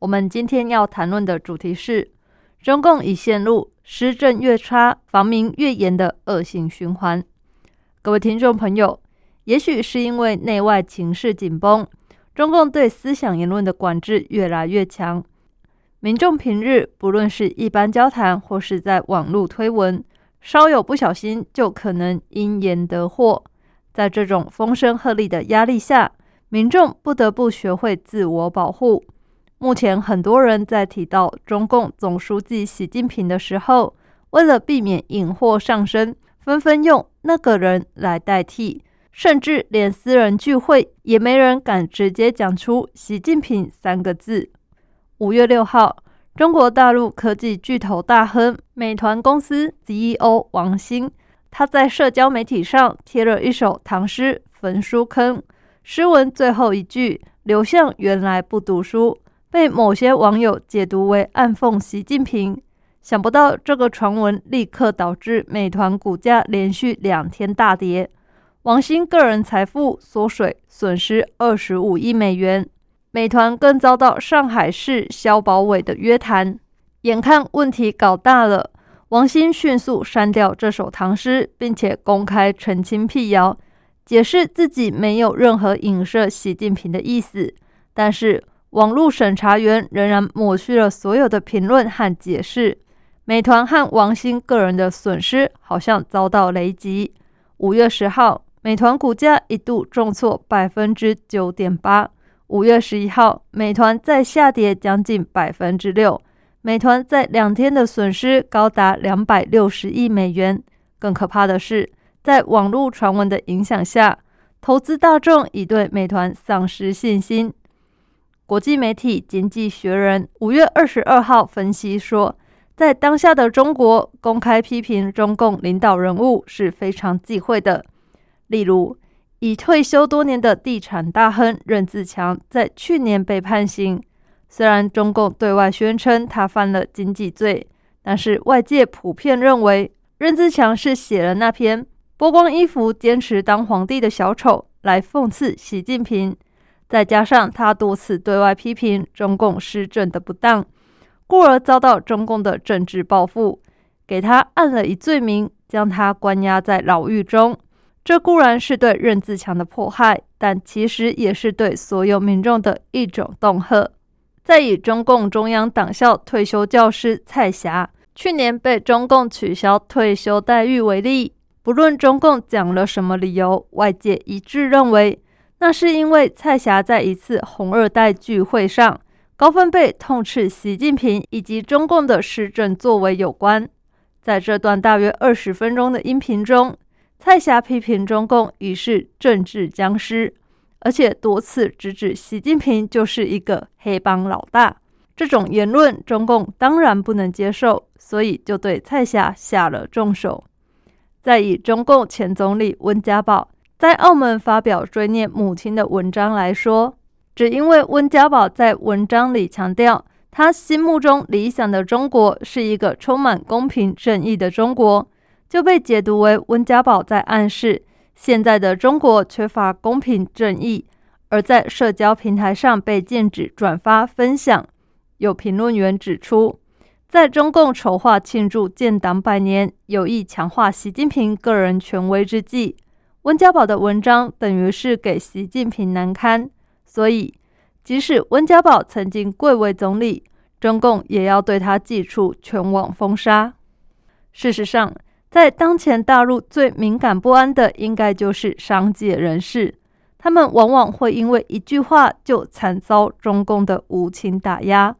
我们今天要谈论的主题是中共已陷入施政越差、防民越严的恶性循环。各位听众朋友，也许是因为内外情势紧绷，中共对思想言论的管制越来越强，民众平日不论是一般交谈或是在网络推文，稍有不小心就可能因言得祸。在这种风声鹤唳的压力下，民众不得不学会自我保护。目前，很多人在提到中共总书记习近平的时候，为了避免引祸上身，纷纷用“那个人”来代替，甚至连私人聚会也没人敢直接讲出“习近平”三个字。五月六号，中国大陆科技巨头大亨美团公司 CEO 王兴。他在社交媒体上贴了一首唐诗《焚书坑》，诗文最后一句“刘向原来不读书”，被某些网友解读为暗讽习近平。想不到这个传闻立刻导致美团股价连续两天大跌，王兴个人财富缩水，损失二十五亿美元。美团更遭到上海市消保委的约谈，眼看问题搞大了。王兴迅速删掉这首唐诗，并且公开澄清辟谣，解释自己没有任何影射习近平的意思。但是，网络审查员仍然抹去了所有的评论和解释。美团和王兴个人的损失好像遭到雷击。五月十号，美团股价一度重挫百分之九点八。五月十一号，美团再下跌将近百分之六。美团在两天的损失高达两百六十亿美元。更可怕的是，在网络传闻的影响下，投资大众已对美团丧失信心。国际媒体《经济学人》五月二十二号分析说，在当下的中国，公开批评中共领导人物是非常忌讳的。例如，已退休多年的地产大亨任志强在去年被判刑。虽然中共对外宣称他犯了经济罪，但是外界普遍认为任志强是写了那篇剥光衣服坚持当皇帝的小丑来讽刺习近平。再加上他多次对外批评中共施政的不当，故而遭到中共的政治报复，给他按了一罪名，将他关押在牢狱中。这固然是对任志强的迫害，但其实也是对所有民众的一种恫吓。再以中共中央党校退休教师蔡霞去年被中共取消退休待遇为例，不论中共讲了什么理由，外界一致认为，那是因为蔡霞在一次红二代聚会上高分贝痛斥习近平以及中共的施政作为有关。在这段大约二十分钟的音频中，蔡霞批评中共已是政治僵尸。而且多次直指习近平就是一个黑帮老大，这种言论中共当然不能接受，所以就对蔡霞下了重手。再以中共前总理温家宝在澳门发表追念母亲的文章来说，只因为温家宝在文章里强调他心目中理想的中国是一个充满公平正义的中国，就被解读为温家宝在暗示。现在的中国缺乏公平正义，而在社交平台上被禁止转发分享。有评论员指出，在中共筹划庆祝建党百年、有意强化习近平个人权威之际，温家宝的文章等于是给习近平难堪。所以，即使温家宝曾经贵为总理，中共也要对他祭出全网封杀。事实上，在当前大陆最敏感不安的，应该就是商界人士。他们往往会因为一句话就惨遭中共的无情打压。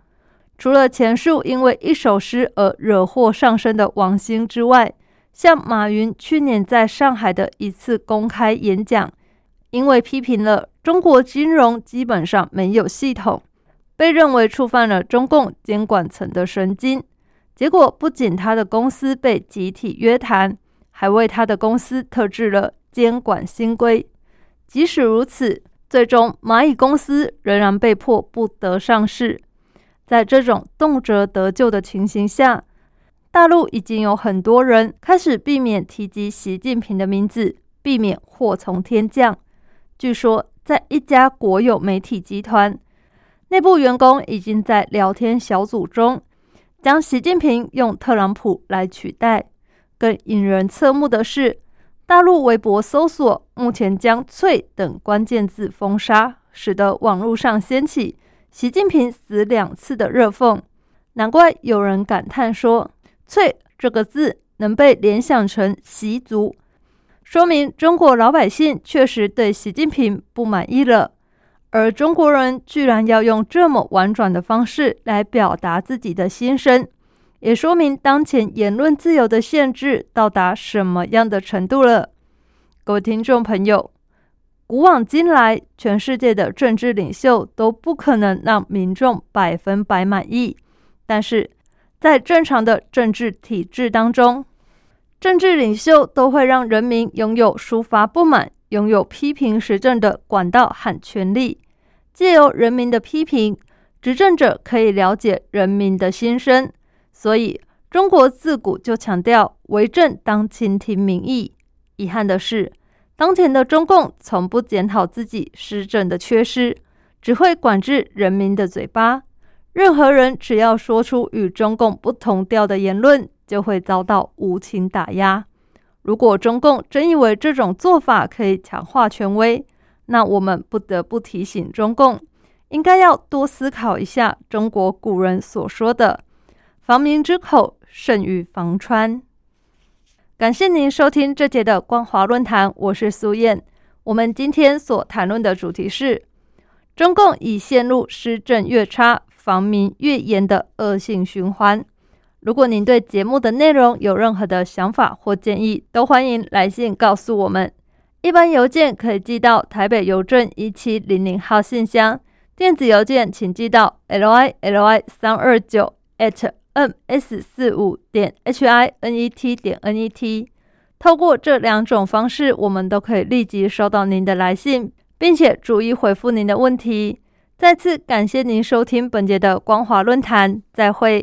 除了前述因为一首诗而惹祸上身的王兴之外，像马云去年在上海的一次公开演讲，因为批评了中国金融基本上没有系统，被认为触犯了中共监管层的神经。结果不仅他的公司被集体约谈，还为他的公司特制了监管新规。即使如此，最终蚂蚁公司仍然被迫不得上市。在这种动辄得救的情形下，大陆已经有很多人开始避免提及习近平的名字，避免祸从天降。据说，在一家国有媒体集团内部，员工已经在聊天小组中。将习近平用特朗普来取代。更引人侧目的是，大陆微博搜索目前将“翠”等关键字封杀，使得网络上掀起“习近平死两次”的热讽。难怪有人感叹说：“翠”这个字能被联想成习族，说明中国老百姓确实对习近平不满意了。而中国人居然要用这么婉转的方式来表达自己的心声，也说明当前言论自由的限制到达什么样的程度了。各位听众朋友，古往今来，全世界的政治领袖都不可能让民众百分百满意，但是在正常的政治体制当中，政治领袖都会让人民拥有抒发不满。拥有批评时政的管道和权利，借由人民的批评，执政者可以了解人民的心声。所以，中国自古就强调为政当倾听民意。遗憾的是，当前的中共从不检讨自己施政的缺失，只会管制人民的嘴巴。任何人只要说出与中共不同调的言论，就会遭到无情打压。如果中共真以为这种做法可以强化权威，那我们不得不提醒中共，应该要多思考一下中国古人所说的“防民之口，胜于防川”。感谢您收听这节的光华论坛，我是苏燕。我们今天所谈论的主题是：中共已陷入施政越差、防民越严的恶性循环。如果您对节目的内容有任何的想法或建议，都欢迎来信告诉我们。一般邮件可以寄到台北邮政一七零零号信箱，电子邮件请寄到 l i l i 三二九 at m s 四五点 h i n e t 点 n e t。透过这两种方式，我们都可以立即收到您的来信，并且逐一回复您的问题。再次感谢您收听本节的光华论坛，再会。